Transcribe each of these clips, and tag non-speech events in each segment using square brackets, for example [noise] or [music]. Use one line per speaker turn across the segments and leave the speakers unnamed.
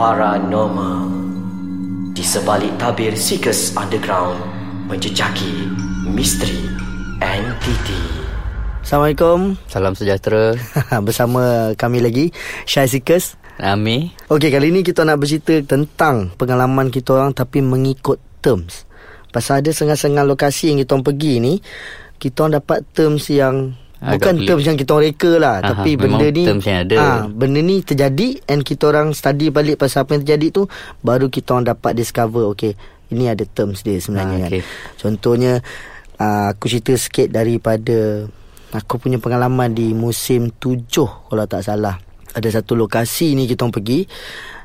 Paranormal. Di sebalik tabir Seekers Underground Menjejaki misteri entiti
Assalamualaikum.
Salam sejahtera. [laughs]
Bersama kami lagi Syai Seekers.
Ami.
Okey kali ni kita nak bercerita tentang Pengalaman kita orang Tapi mengikut terms. Pasal ada setengah-setengah lokasi yang kita orang pergi ni Kita orang dapat terms yang Bukan
pelik.
terms yang kita orang reka lah
Aha,
Tapi benda ni
ada.
ah, Benda ni terjadi And kita orang study balik Pasal apa yang terjadi tu Baru kita orang dapat discover Okay Ini ada terms dia sebenarnya
Ah,
kan
okey.
Contohnya uh, Aku cerita sikit daripada Aku punya pengalaman di musim tujuh Kalau tak salah Ada satu lokasi ni kita orang pergi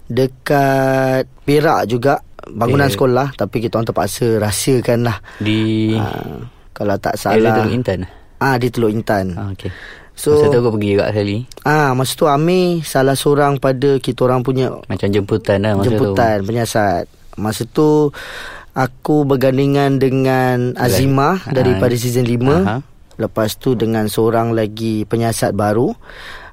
Dekat Perak juga Bangunan
Okay.
sekolah Tapi kita orang terpaksa rahsiakan lah
Di
uh, Kalau tak
Area
salah
Teluk Intan
Ah di Teluk Intan.
ah, Okay
So-
Masa tu aku pergi juga sekali
Ah masa tu Amir salah seorang pada kita orang punya
Macam jemputan lah masa
jemputan penyiasat. Masa tu aku bergandingan dengan Azima
Ah,
daripada season 5.
aha.
Lepas tu dengan seorang lagi penyiasat baru.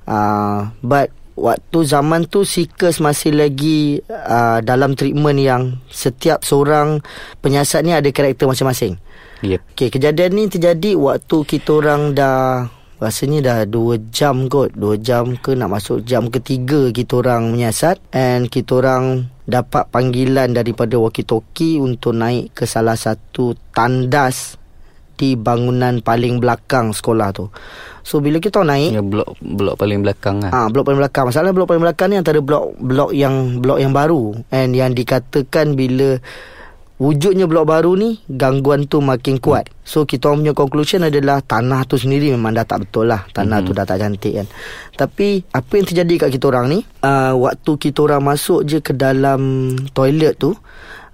Uh, but waktu zaman tu Seekers masih lagi uh, dalam treatment yang setiap seorang penyiasat ni ada karakter masing-masing.
Yep
Okey, kejadian ni terjadi waktu kita orang dah rasanya dah 2 jam kot. 2 jam ke nak masuk jam ketiga kita orang menyiasat and kita orang dapat panggilan daripada walkie-talkie untuk naik ke salah satu tandas di bangunan paling belakang sekolah tu. So bila kita naik
Ya blok blok paling belakang lah
Ah, blok paling belakang. Masalah blok paling belakang ni antara blok blok yang blok yang baru and yang dikatakan bila wujudnya blok baru ni gangguan tu makin kuat. So kita orang punya conclusion adalah tanah tu sendiri memang dah tak betul lah. Tanah mm-hmm. tu dah tak cantik kan. Tapi apa yang terjadi kat kita orang ni, uh, waktu kita orang masuk je ke dalam toilet tu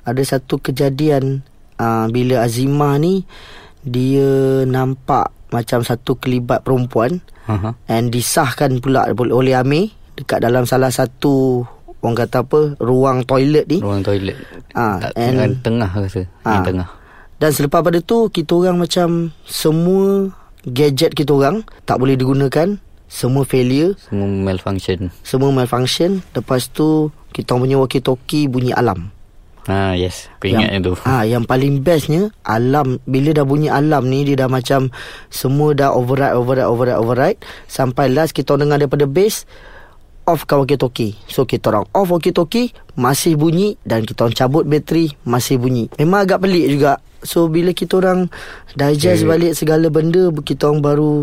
ada satu kejadian uh, bila Azimah ni dia nampak macam satu kelibat perempuan
Aha.
And disahkan pula oleh Amir Dekat dalam salah satu Orang kata apa? Ruang toilet ni.
Ruang toilet.
Ah,
tak,
and-
Tengah rasa.
Ah.
Yang tengah.
Dan selepas pada tu Kita orang macam Semua Gadget kita orang Tak boleh digunakan. Semua failure.
Semua malfunction.
Semua malfunction. Lepas tu Kita punya walkie-talkie Bunyi alam.
Ah yes. Aku ingat yang, tu.
Ah, yang paling bestnya alam. Bila dah bunyi alam ni dia dah macam semua dah override override override override. Sampai last kita dengar daripada base off kan walkie-talkie. So kita orang off walkie-talkie masih bunyi dan kita orang cabut bateri masih bunyi. Memang agak pelik juga. So bila kita orang digest
Okay.
balik segala benda kita orang baru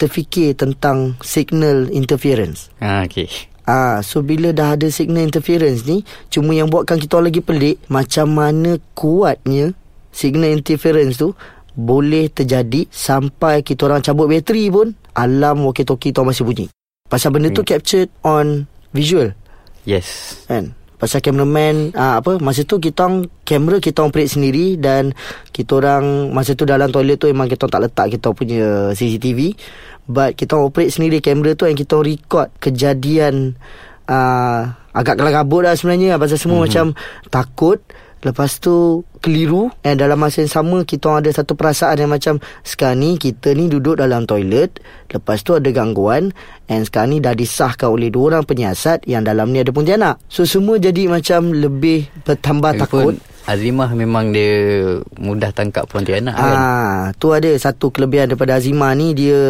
terfikir tentang signal interference.
Ah okay
Ah, so bila dah ada signal interference ni, cuma yang buatkan kita orang lagi pelik macam mana kuatnya signal interference tu boleh terjadi sampai kita orang cabut bateri pun alarm walkie-talkie tu masih bunyi. Pasal benda tu captured on visual.
Yes.
Kan. Pasal cameraman ah, apa masa tu kita orang kamera kita orang operate sendiri dan kita orang masa tu dalam toilet tu memang kita orang tak letak kita punya CCTV but kita orang operate sendiri kamera tu yang kita orang record kejadian uh, agak kelam kabut lah sebenarnya. Pasal semua mm-hmm. macam takut lepas tu keliru. And dalam masa yang sama kita orang ada satu perasaan yang macam sekarang ni kita ni duduk dalam toilet lepas tu ada gangguan and sekarang ni dah disahkan oleh dua orang penyiasat yang dalam ni ada Pontianak. So semua jadi macam lebih bertambah takut.
Lagipun Azimah memang dia Mudah tangkap Pontianak kan?
Ah, tu ada satu kelebihan daripada Azima ni dia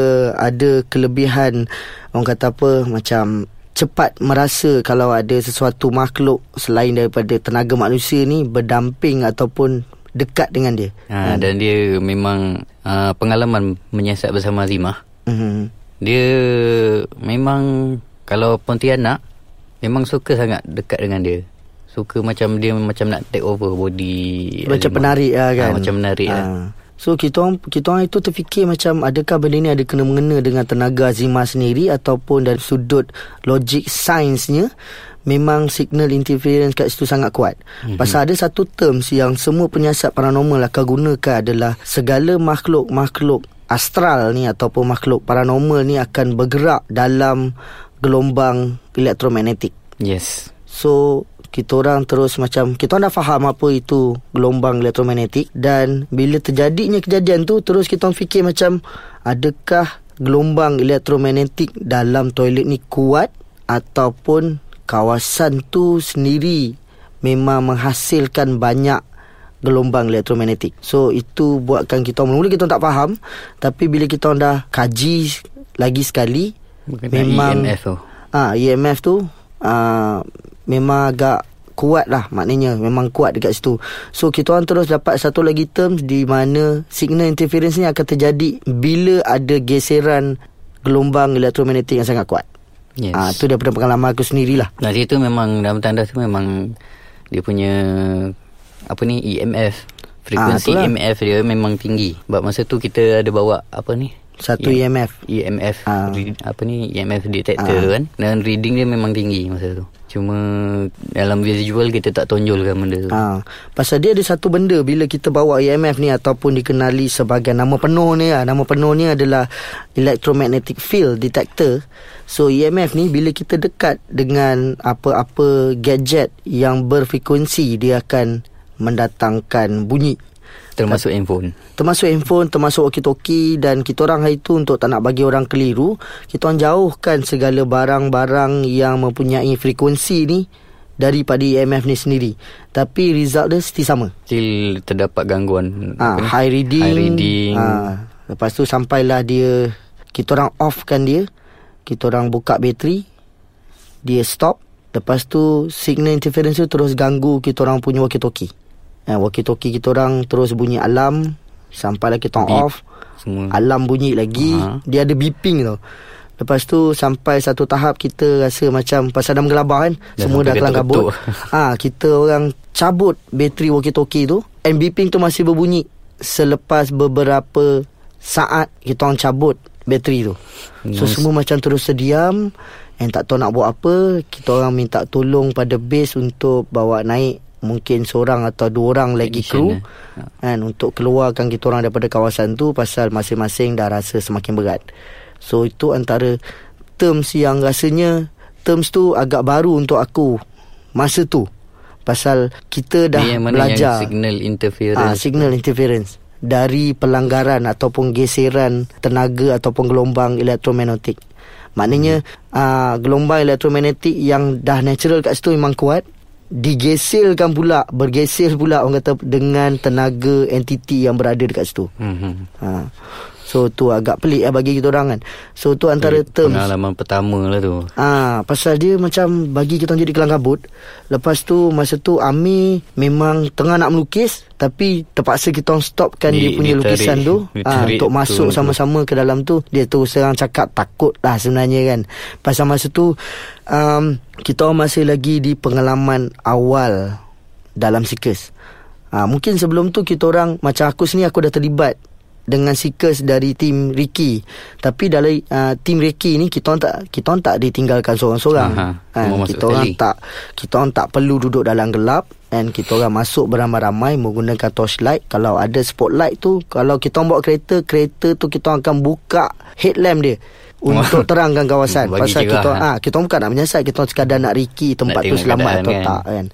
ada kelebihan orang kata apa macam cepat merasa kalau ada sesuatu makhluk selain daripada tenaga manusia ni berdamping ataupun dekat dengan dia.
ha, Dan dia memang uh, Pengalaman menyiasat bersama Azimah
Mhm.
Dia memang Kalau Pontianak Memang suka sangat dekat dengan dia Suka macam dia macam nak take over body
Macam
Azimah.
penarik lah kan.
Ah, macam menarik lah.
So kita orang kita orang itu terfikir macam adakah benda ni ada kena mengena dengan tenaga Azima sendiri ataupun dari sudut logik sainsnya memang signal interference kat situ sangat kuat. Mm-hmm. Pasal ada satu terms yang semua penyiasat paranormal akan gunakan adalah segala makhluk-makhluk astral ni ataupun makhluk paranormal ni akan bergerak dalam gelombang elektromagnetik.
Yes
So kita orang terus macam kita orang dah faham apa itu gelombang elektromagnetik dan bila terjadinya kejadian tu terus kita orang fikir macam adakah gelombang elektromagnetik dalam toilet ni kuat ataupun kawasan tu sendiri memang menghasilkan banyak gelombang elektromagnetik. So itu buatkan kita mula kita tak faham tapi bila kita dah kaji lagi sekali
Berkenaan
memang
EMF tu.
Ah EMF tu ah memang agak kuat lah maknanya memang kuat dekat situ. So kita orang terus dapat satu lagi terms di mana signal interference ni akan terjadi bila ada geseran gelombang elektromagnetik yang sangat kuat.
Yes.
Ah tu daripada pengalaman aku sendirilah.
Nah, situ memang dalam tanda tu memang dia punya apa ni EMF frekuensi
itulah.
EMF dia memang tinggi. Sebab masa tu kita ada bawa apa ni?
Satu
E-
EMF.
EMF
Ah.
re- apa ni EMF detector tu kan dan reading dia memang tinggi masa tu. Cuma dalam visual kita tak tonjolkan benda tu.
Ha, pasal dia ada satu benda bila kita bawa EMF ni ataupun dikenali sebagai nama penuh ni lah. Nama penuh ni adalah electromagnetic field detector. So EMF ni bila kita dekat dengan apa-apa gadget yang berfrekuensi dia akan mendatangkan bunyi.
Termasuk handphone.
Termasuk handphone, termasuk walkie-talkie dan kita orang hari tu untuk tak nak bagi orang keliru, kita orang jauhkan segala barang-barang yang mempunyai frekuensi ni daripada EMF ni sendiri. Tapi result dia mesti sama.
Still terdapat gangguan ni?
high reading.
High reading.
Ah, lepas tu sampailah dia kita orang offkan dia. Kita orang buka bateri. Dia stop. Lepas tu signal interference tu terus ganggu kita orang punya walkie-talkie. Eh, walkie-talkie kita orang terus bunyi alarm sampailah kita
Beep.
off.
Semua.
Alarm bunyi lagi.
Ah.
Dia ada beeping tau. Lepas tu sampai satu tahap kita rasa macam pasal dah menggelabah kan.
Dah
semua dah
sampai
kelang kabut. Ah, [laughs] kita orang cabut bateri walkie-talkie tu and beeping tu masih berbunyi selepas beberapa saat kita orang cabut bateri tu. So
Nice.
semua macam terus terdiam and tak tahu nak buat apa. Kita orang minta tolong pada base untuk bawa naik mungkin seorang atau dua orang lagi kru kan untuk keluarkan kita orang daripada kawasan tu pasal masing-masing dah rasa semakin berat. So itu antara terms yang rasanya terms tu agak baru untuk aku masa tu. Pasal kita dah
yang mana
belajar
yang signal interference.
ah, signal interference dari pelanggaran ataupun geseran tenaga ataupun gelombang elektromagnetik. Maknanya hmm. uh, gelombang elektromagnetik yang dah natural kat situ memang kuat digesilkan pula bergesil pula orang kata dengan tenaga entiti yang berada dekat situ.
Hmm.
Ha. So tu agak pelik lah bagi kita orang kan. So tu antara terms
Pengalaman pertama lah tu.
Ah, pasal dia macam bagi kita orang jadi kelang kabut. Lepas tu masa tu Ami memang tengah nak melukis tapi terpaksa kita orang stopkan
Di-
dia punya
ditarik-
lukisan tu [laughs] ah, untuk masuk
tu.
sama-sama ke dalam tu. Dia tu serang cakap takut lah sebenarnya kan. Pasal masa tu um, kita orang masih lagi di pengalaman awal dalam sikus. Ah, mungkin sebelum tu kita orang macam aku sini aku dah terlibat dengan seekers dari tim Ricky. Tapi dalam uh, tim Ricky ni kita orang tak kita orang tak ditinggalkan seorang-seorang.
Masuk
kita orang
sekali.
tak kita orang tak perlu duduk dalam gelap and kita orang masuk beramai-ramai menggunakan torchlight. Kalau ada spotlight tu, kalau kita orang bawa kereta, kereta tu kita orang akan buka headlamp dia untuk [laughs] terangkan kawasan.
Bagi
Pasal
cerah,
kita
ha?
ah kita bukan nak menyiasat, kita sekadar nak Ricky tempat tu
tengok
selamat atau
kan.
tak kan.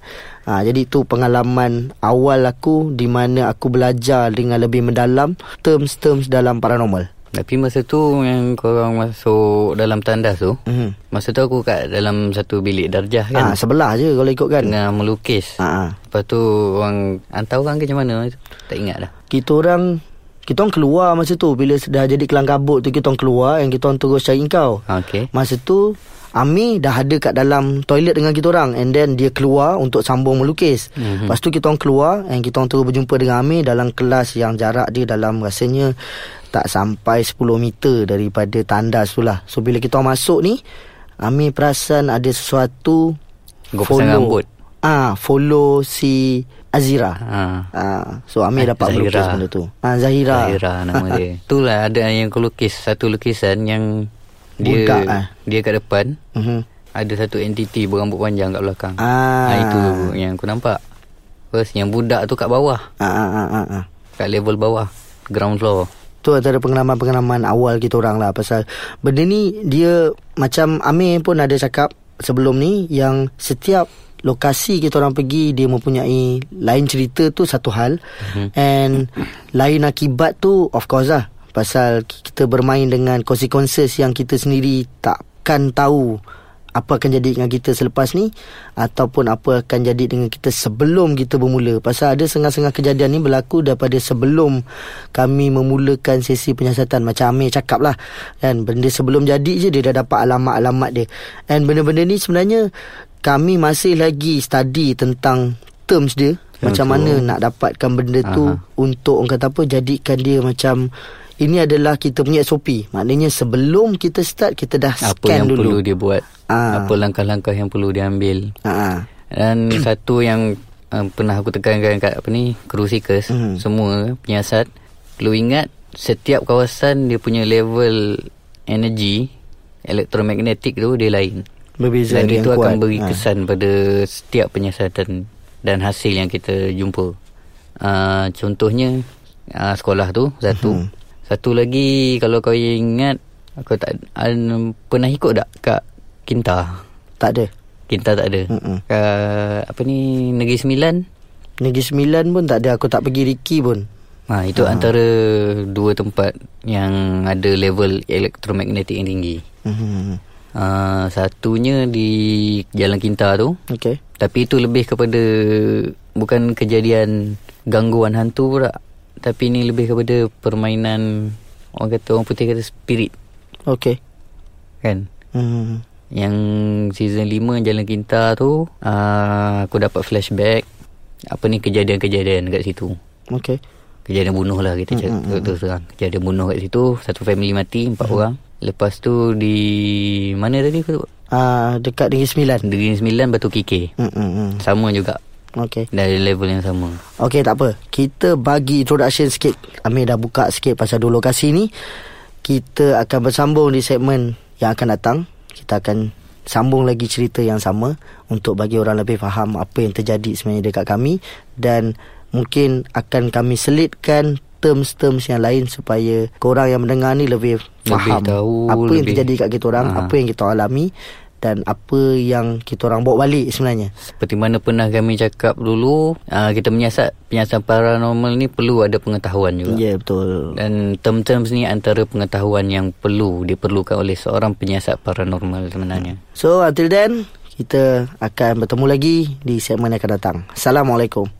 Ha, jadi itu pengalaman awal aku di mana aku belajar dengan lebih mendalam terms-terms dalam paranormal.
Tapi masa tu yang korang masuk dalam tandas tu,
Mhm.
masa tu aku kat dalam satu bilik darjah kan.
Ha, sebelah je kalau ikutkan.
Tengah melukis.
Ha, ha.
Lepas tu orang hantar orang ke macam mana? Tak ingat dah.
Kita orang kita orang keluar masa tu bila dah jadi kelang kabut tu kita orang keluar and kita orang terus cari kau.
Okey.
Masa tu Ami dah ada kat dalam toilet dengan kita orang and then dia keluar untuk sambung melukis.
Mhm.
Mm-hmm. Lepas tu kita orang keluar and kita orang terus berjumpa dengan Ami dalam kelas yang jarak dia dalam rasanya tak sampai 10 meter daripada tandas tu lah. So bila kita orang masuk ni Ami perasan ada sesuatu
Kau pasang rambut.
Ah, follow si Azira.
Ha.
Ah, so Ami
Eh,
dapat melukis
Zahira.
benda tu. Ah, Zahira.
Zahira nama dia. [laughs] Itulah ada yang kau lukis satu lukisan yang dia
Budak, eh?
dia kat depan
Mhm.
ada satu entiti berambut panjang kat belakang.
Ah.
Ha, itu yang aku nampak. Terus yang budak tu kat bawah,
Ah, ah, ah, ah, ah.
kat level bawah, ground floor.
Tu antara pengalaman-pengalaman awal kita orang lah Pasal benda ni dia Macam Amir pun ada cakap sebelum ni Yang setiap lokasi kita orang pergi Dia mempunyai lain cerita tu satu hal.
Mhm.
And lain akibat tu of course lah Pasal kita bermain dengan consequences yang kita sendiri takkan tahu apa akan jadi dengan kita selepas ni ataupun apa akan jadi dengan kita sebelum kita bermula. Pasal ada setengah-setengah kejadian ni berlaku daripada sebelum kami memulakan sesi penyiasatan. Macam Amir cakap lah kan benda sebelum jadi je dia dah dapat alamat-alamat dia. And benda-benda ni sebenarnya kami masih lagi study tentang terms dia macam
Betul.
mana nak dapatkan benda tu
Aha.
untuk orang kata apa jadikan dia macam ini adalah kita punya SOP. Maknanya sebelum kita start kita dah
Apa
scan
yang
dulu.
perlu dia buat
Ah.
Apa langkah-langkah yang perlu dia ambil
Ha. ha.
Dan [clears throat] satu yang uh, pernah aku tekankan kat apa ni Crew seekers
Mhm.
Semua penyiasat Perlu ingat Setiap kawasan dia punya level energi Elektromagnetik tu dia lain
Berbeza
Dan itu
yang
akan
kuat.
beri
Ha.
kesan pada setiap penyiasatan Dan hasil yang kita jumpa uh, Contohnya uh, Sekolah tu Satu
Mhm.
Satu lagi Kalau kau ingat Aku tak uh, Pernah ikut tak Kat Kinta
Tak ada.
Kinta tak ada. Kat Apa ni Negeri Sembilan
Negeri Sembilan pun tak ada. Aku tak pergi Riki pun.
Ha, itu uh antara dua tempat yang ada level elektromagnetik yang tinggi.
Hmm.
Uh, satunya di Jalan Kinta tu.
Okay.
Tapi itu lebih kepada bukan kejadian gangguan hantu pula. Tapi ini lebih kepada permainan orang kata orang putih kata spirit
Okay.
kan.
Hmm.
Yang season 5 Jalan Kinta tu uh, aku dapat flashback apa ni kejadian-kejadian kat situ.
Okay.
Kejadian bunuh lah kita cakap mm, terus terang. Kejadian bunuh kat situ satu family mati empat orang. Lepas tu di mana tadi aku
Ah, dekat Negeri Sembilan.
Negeri Sembilan Batu Kikir.
Hmm. hmm, hmm.
Sama juga.
Okay.
Dari level yang sama.
Okey tak apa. Kita bagi introduction sikit. Amir dah buka sikit pasal dua lokasi ni. Kita akan bersambung di segmen yang akan datang. Kita akan sambung lagi cerita yang sama untuk bagi orang lebih faham apa yang terjadi sebenarnya dekat kami dan mungkin akan kami selitkan terms-terms yang lain supaya korang yang mendengar ni lebih faham
tahu,
apa yang
lebih-
terjadi kat kita orang,
Ha.
apa yang kita alami dan apa yang kita orang bawa balik sebenarnya.
Seperti mana pernah kami cakap dulu, uh, kita menyiasat penyiasat paranormal ni perlu ada pengetahuan juga.
Ya yeah, betul.
Dan term-terms ni antara pengetahuan yang perlu diperlukan oleh seorang penyiasat paranormal sebenarnya.
So until then Kita akan bertemu lagi Di segmen yang akan datang Assalamualaikum